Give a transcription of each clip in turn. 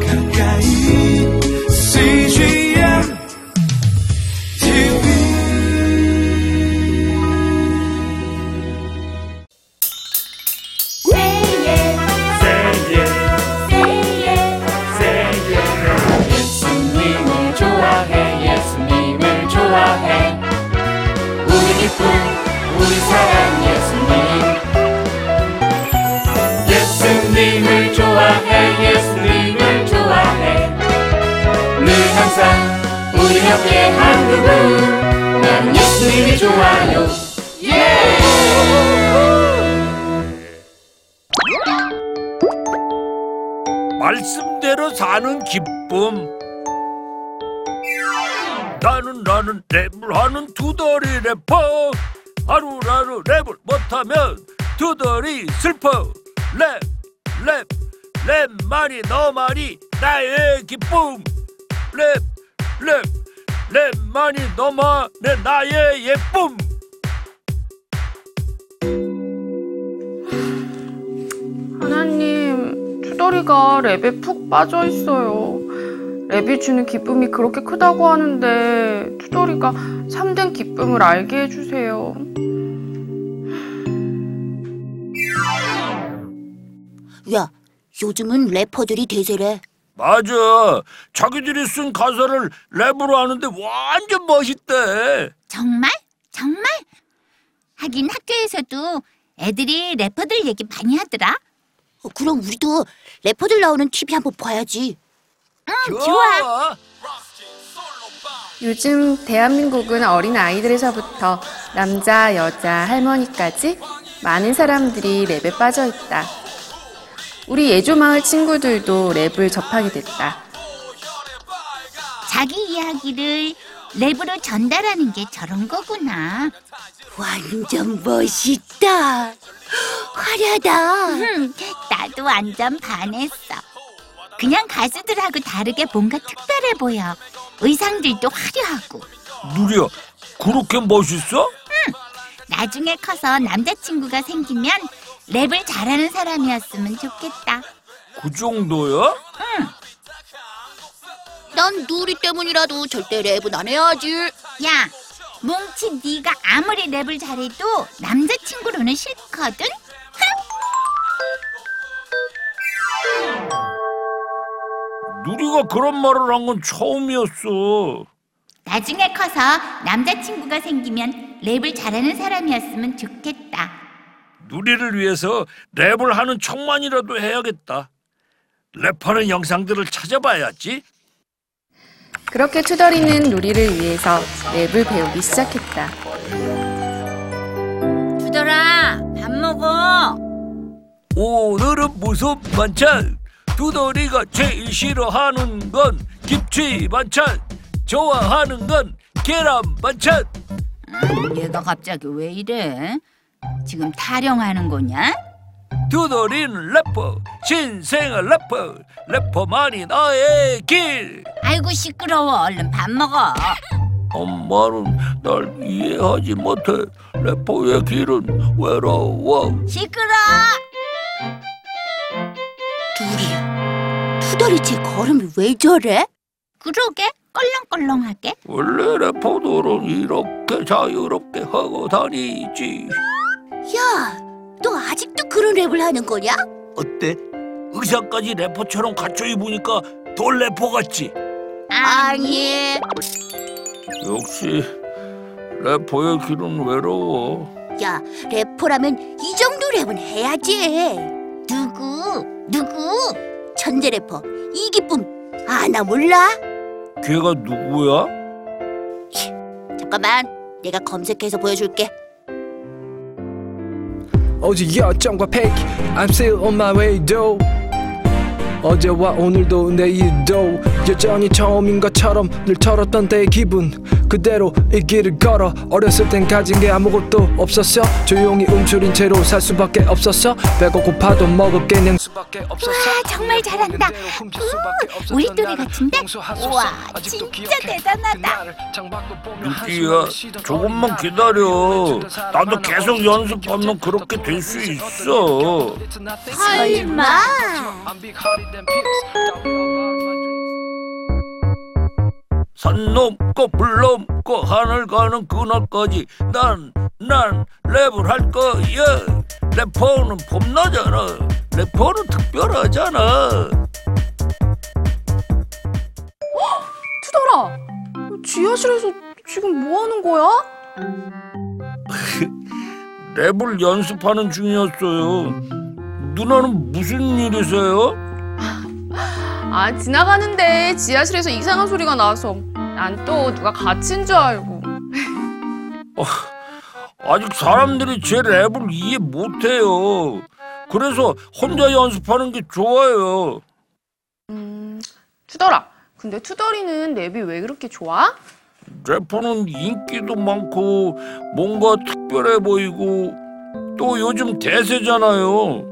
가까이 CGM TV. 예수님을 좋아해 옆에 한 그분 나는 예수님이 좋아요 말씀대로 사는 기쁨. 나는 나는 랩을 하는 두더리 래퍼. 하루하루 랩을 못하면 투덜이 슬퍼. 랩, 랩, 랩만이 너만이 나의 기쁨. 랩, 랩, 랩만이 너만의 나의 예쁨. 하나님, 투덜이가 랩에 푹 빠져 있어요. 랩이 주는 기쁨이 그렇게 크다고 하는데 투덜이가 참된 기쁨을 알게 해주세요. 야, 요즘은 래퍼들이 대세래. 맞아. 자기들이 쓴 가사를 랩으로 하는데 완전 멋있대. 정말? 정말? 하긴 학교에서도 애들이 래퍼들 얘기 많이 하더라. 어, 그럼 우리도 래퍼들 나오는 TV 한번 봐야지. 응, 좋아. 요즘 대한민국은 어린 아이들에서부터 남자, 여자, 할머니까지 많은 사람들이 랩에 빠져 있다. 우리 예조마을 친구들도 랩을 접하게 됐다. 자기 이야기를 랩으로 전달하는 게 저런 거구나. 완전 멋있다. 화려하다. 흠, 나도 완전 반했어. 그냥 가수들하고 다르게 뭔가 특별해 보여. 의상들도 화려하고. 누리야, 그렇게 멋있어? 나중에 커서 남자친구가 생기면 랩을 잘하는 사람이었으면 좋겠다. 그 정도야? 난 누리 때문이라도 절대 랩은 안 해야지. 야, 뭉치 네가 아무리 랩을 잘해도 남자친구로는 싫거든? 누리가 그런 말을 한 건 처음이었어. 나중에 커서 남자친구가 생기면 랩을 잘하는 사람이었으면 좋겠다. 누리를 위해서 랩을 하는 척만이라도 해야겠다. 랩하는 영상들을 찾아봐야지. 그렇게 투덜이는 누리를 위해서 랩을 배우기 시작했다. 두더라, 밥 먹어. 오늘은 무슨 반찬? 두더리가 제일 싫어하는 건 김치 반찬. 좋아하는 건 계란 반찬. 얘가 갑자기 왜 이래? 지금 타령하는 거냐? 두더리는 래퍼, 신생아 래퍼, 래퍼만이 나의 길. 아이고 시끄러워. 얼른 밥 먹어. 엄마는 날 이해하지 못해. 래퍼의 길은 외로워. 시끄러. 누리야, 투덜이 제 걸음이 왜 저래? 그러게 껄렁껄렁하게. 원래 래퍼들은 이렇게 자유롭게 하고 다니지. 야, 너 아직도 그런 랩을 하는 거냐? 어때? 의상까지 래퍼처럼 갖춰 입으니까 더 래퍼 같지? 아니. 역시 래퍼의 길은 외로워. 야, 래퍼라면 이 정도 랩은 해야지. 누구? 누구? 천재 래퍼 이기쁨. 아, 나 몰라. 걔가 누구야? 잠깐만, 내가 검색해서 보여줄게. 오직 열정과 패기 I'm still on my way though 어제와 오늘도 내일도 여전히 처음인 것처럼 늘 철었던 때의 기분 그대로 이 길을 걸어 어렸을 땐 가진 게 아무것도 없었어 조용히 움츠린 채로 살 수밖에 없었어 배가 고파도 먹을 게 냉수밖에 없었어 와, 정말 잘한다. 없었던 우리 또래 같은데? 우와, 진짜. 대단하다. 그 쉬던 조금만 기다려. 날. 나도 계속 연습하면 그렇게 될 수 있어. 설마. 산 넘고 물 넘고 하늘 가는 그날까지 난 난 랩을 할 거야 래퍼는 폼나잖아 래퍼는 특별하잖아 투덜아, 지하실에서 지금 뭐 하는 거야? 랩을 연습하는 중이었어요 누나는 무슨 일이세요? 아, 지나가는데 지하실에서 이상한 소리가 나서 난 또 누가 갇힌 줄 알고. 아직 사람들이 제 랩을 이해 못해요 그래서 혼자 연습하는 게 좋아요 음, 투덜아. 근데 투덜이는 랩이 왜 그렇게 좋아? 래퍼는 인기도 많고 뭔가 특별해 보이고 또 요즘 대세잖아요.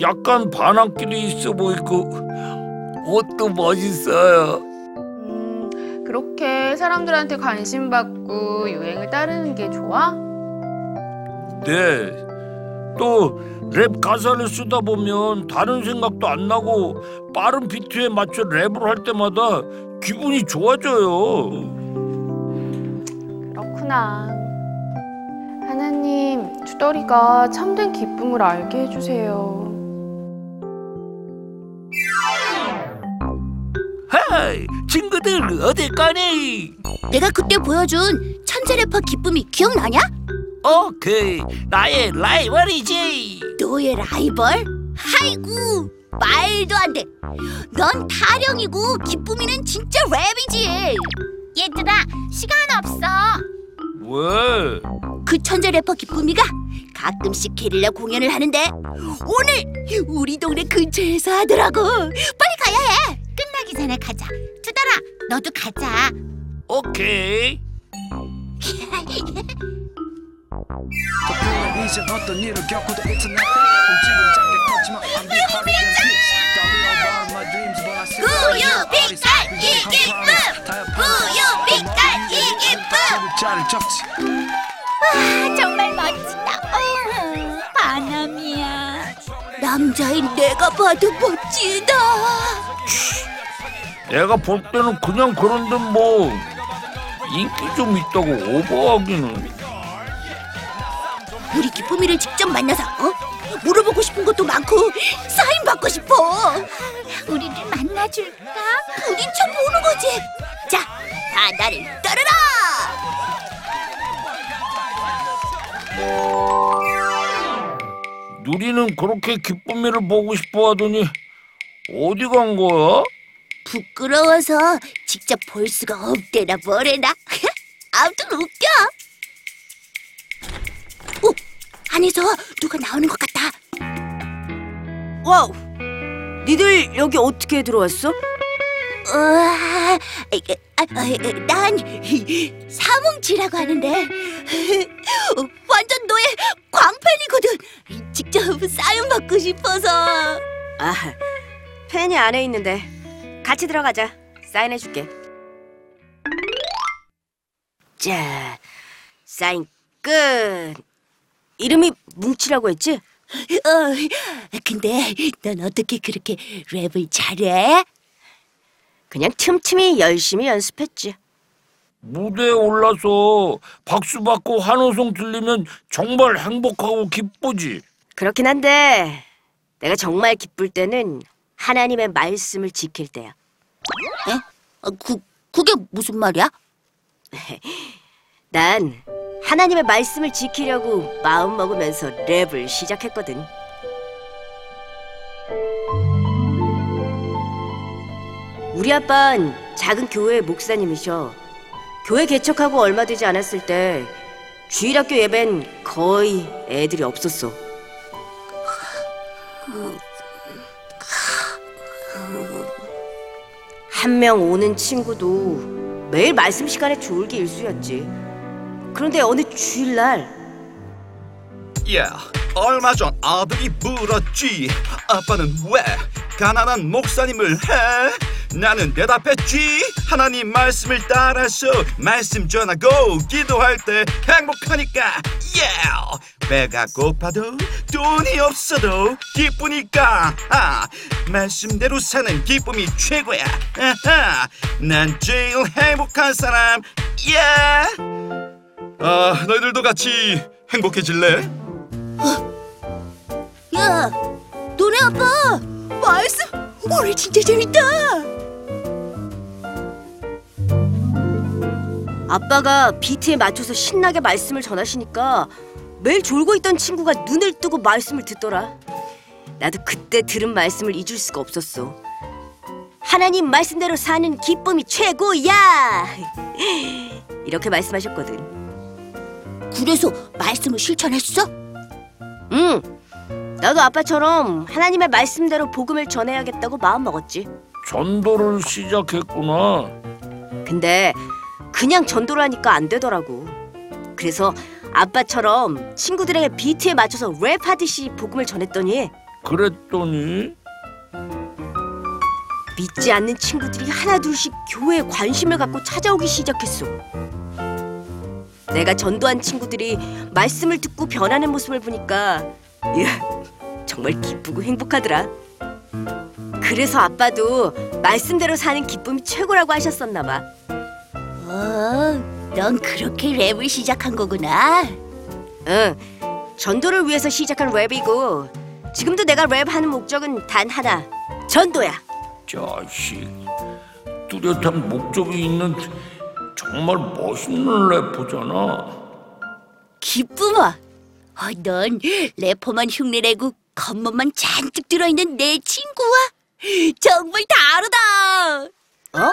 약간 반항기도 있어 보이고 옷도 멋있어요. 음, 그렇게 사람들한테 관심 받고 유행을 따르는 게 좋아? 네. 또 랩 가사를 쓰다 보면 다른 생각도 안 나고 빠른 비트에 맞춰 랩을 할 때마다 기분이 좋아져요. 그렇구나. 하나님, 투덜이가 참된 기쁨을 알게 해주세요. 친구들 어딜 가니? 내가 그때 보여준 천재 래퍼 기쁨이 기억나냐? 오케이 나의 라이벌이지. 너의 라이벌? 아이고 말도 안 돼. 넌 타령이고 기쁨이는 진짜 랩이지. 얘들아, 시간 없어. 왜? 그 천재 래퍼 기쁨이가 가끔씩 게릴라 공연을 하는데 오늘 우리 동네 근처에서 하더라고. 빨리 가야 해. 끝나기 전에 가자. 투덜아, 너도 가자. 오케이. 덕분에 이젠 어떤 일을 겪어도 it's nothing 움직임 작게 컸지만 I'm the harder than this Don't know about my dreams but I still 우유 love my 빛깔 이 기쁨 우유 빛깔 이 기쁨 자를 적지 아, 정말 멋지다. 어, 바람이야. 남자인 내가 봐도 멋지다. 내가 볼 때는 그냥 그런데 뭐 인기 좀 있다고 오버하기는. 우리 기쁨이를 직접 만나서 어? 물어보고 싶은 것도 많고 사인 받고 싶어. 우리를 만나줄까? 부딪혀 보는 거지. 자, 다 나를 따르라. 누리는 그렇게 기쁨이를 보고 싶어 하더니 어디 간 거야? 부끄러워서 직접 볼 수가 없대나 뭐래나. 아무튼 웃겨. 오, 안에서 누가 나오는 것 같다. Wow! 니들 여기 어떻게 들어왔어? 우와, 이게, 아, 아, 난 사몽지라고 하는데 완전 너의 광팬이거든. 직접 사인 받고 싶어서. 아, 팬이 안에 있는데 같이 들어가자. 사인해줄게. 자, 사인 끝. 이름이 뭉치라고 했지? 어, 근데 넌 어떻게 그렇게 랩을 잘해? 그냥 틈틈이 열심히 연습했지. 무대에 올라서 박수 받고 환호성 들리면 정말 행복하고 기쁘지. 그렇긴 한데 내가 정말 기쁠 때는 하나님의 말씀을 지킬 때야. 에? 어, 그 그게 무슨 말이야? 난 하나님의 말씀을 지키려고 마음 먹으면서 랩을 시작했거든. 우리 아빠는 작은 교회 목사님이셔. 교회 개척하고 얼마 되지 않았을 때 주일학교 예배는 거의 애들이 없었어. 한 명 오는 친구도 매일 말씀 시간에 졸기 일쑤였지. 그런데 어느 주일날 야, 얼마 전 아들이 물었지. 아빠는 왜 가난한 목사님을 해? 나는 대답했지. 하나님 말씀을 따라서 말씀 전하고 기도할 때 행복하니까. 예. 배가 고파도 돈이 없어도 기쁘니까. 아, 말씀대로 사는 기쁨이 최고야. 아하, 난 제일 행복한 사람. 야! 아, 너희들도 같이 행복해질래? 야, 너네 아빠 말씀 오늘 진짜 재밌다. 아빠가 비트에 맞춰서 신나게 말씀을 전하시니까 매일 졸고 있던 친구가 눈을 뜨고 말씀을 듣더라. 나도 그때 들은 말씀을 잊을 수가 없었어. 하나님 말씀대로 사는 기쁨이 최고야. 이렇게 말씀하셨거든. 그래서 말씀을 실천했어? 응. 나도 아빠처럼 하나님의 말씀대로 복음을 전해야겠다고 마음 먹었지. 전도를 시작했구나. 근데 그냥 전도를 하니까 안 되더라고. 그래서 아빠처럼 친구들에게 비트에 맞춰서 랩하듯이 복음을 전했더니 그랬더니 믿지 않는 친구들이 하나둘씩 교회에 관심을 갖고 찾아오기 시작했어. 내가 전도한 친구들이 말씀을 듣고 변하는 모습을 보니까 이야, 정말 기쁘고 행복하더라. 그래서 아빠도 말씀대로 사는 기쁨이 최고라고 하셨었나 봐. 어, 넌 그렇게 랩을 시작한 거구나. 응, 전도를 위해서 시작한 랩이고 지금도 내가 랩하는 목적은 단 하나, 전도야. 자식 뚜렷한 목적이 있는 정말 멋있는 래퍼잖아. 기쁨아, 어, 넌 래퍼만 흉내내고 겉멋만 잔뜩 들어있는 내 친구와 정말 다르다. 어?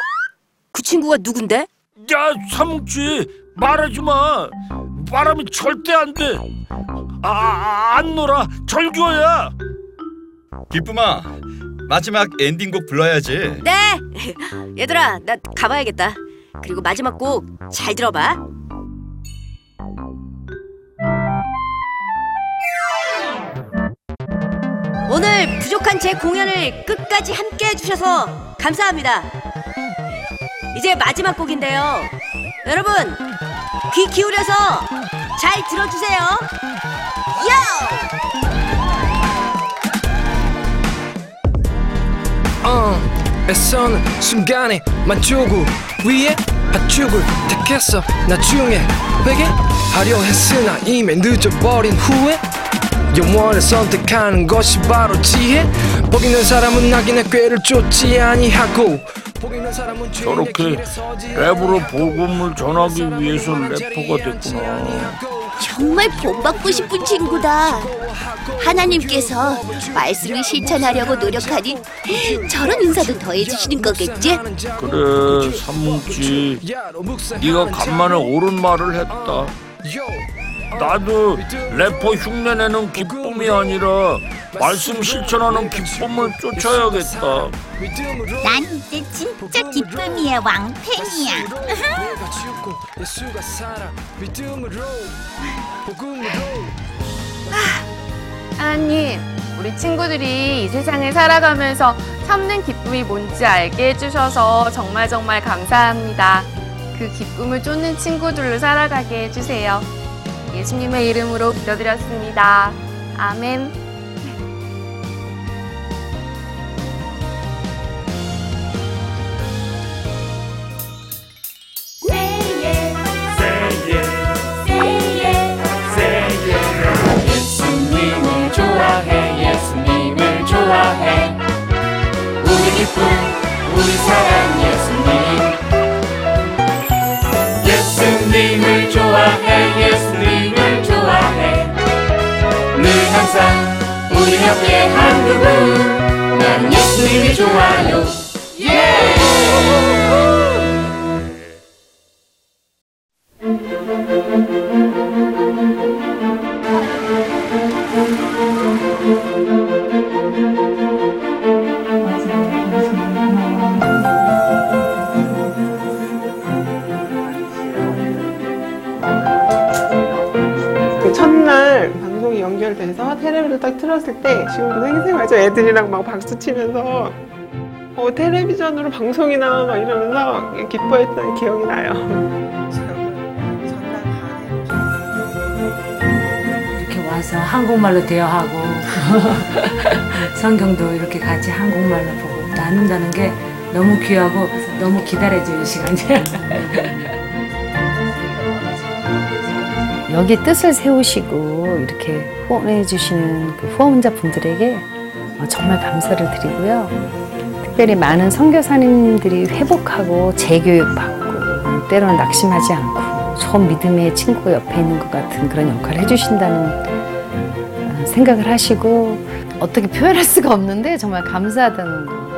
그 친구가 누군데? 야 삼국지 말하지 마. 말하면 절대 안 돼. 아, 아, 안 놀아. 절교야. 기쁨아 마지막 엔딩곡 불러야지 네. 얘들아, 나 가봐야겠다. 그리고 마지막 곡 잘 들어봐. 오늘 부족한 제 공연을 끝까지 함께 해주셔서 감사합니다. 이제 마지막 곡인데요. 여러분, 귀 기울여서 잘 들어주세요. 요! 어, 애써는 순간에 만족을 위해 밧줄을 택했어 나중에 회개하려 했으나 이미 늦어버린 후에 영원을 선택하는 것이 바로 지혜 복 있는 사람은 낙인의 꾀를 쫓지 아니하고 저렇게 랩으로 복음을 전하기 위해서 사람은 래퍼가 됐구나. 정말 본받고 싶은 친구다. 하나님께서 말씀을 실천하려고 노력하니 저런 인사도 더해주시는 거겠지? 그래 삼뭉치 네가 간만에 옳은 말을 했다. 나도 래퍼 흉내내는 기쁨이 아니라 말씀 실천하는 기쁨을 쫓아야겠다. 난 이제 진짜 기쁨이의 왕팬이야. 하나님, 우리 친구들이 이 세상을 살아가면서 참는 기쁨이 뭔지 알게 해주셔서 정말 정말 감사합니다. 그 기쁨을 쫓는 친구들로 살아가게 해주세요. 예수님의 이름으로 기도드렸습니다. 아멘. 예수님이 좋아요. 그 첫날 방송이 연결돼서 테레비를 딱 틀었을 때 지금도 생생하죠 애들이랑 막 박수 치면서 어 텔레비전으로 방송이 나와 막 이러면서 기뻐했던 기억이 나요. 이렇게 와서 한국말로 대화하고 성경도 이렇게 같이 한국말로 보고 나눈다는 게 너무 귀하고 너무 기다려지는 시간이에요. 여기 뜻을 세우시고 이렇게 후원해 주시는 그 후원자분들에게 어, 정말 감사를 드리고요. 특별히 많은 선교사님들이 회복하고 재교육받고 때로는 낙심하지 않고 좋은 믿음의 친구가 옆에 있는 것 같은 그런 역할을 해주신다는 어, 생각을 하시고 어떻게 표현할 수가 없는데 정말 감사하다는 거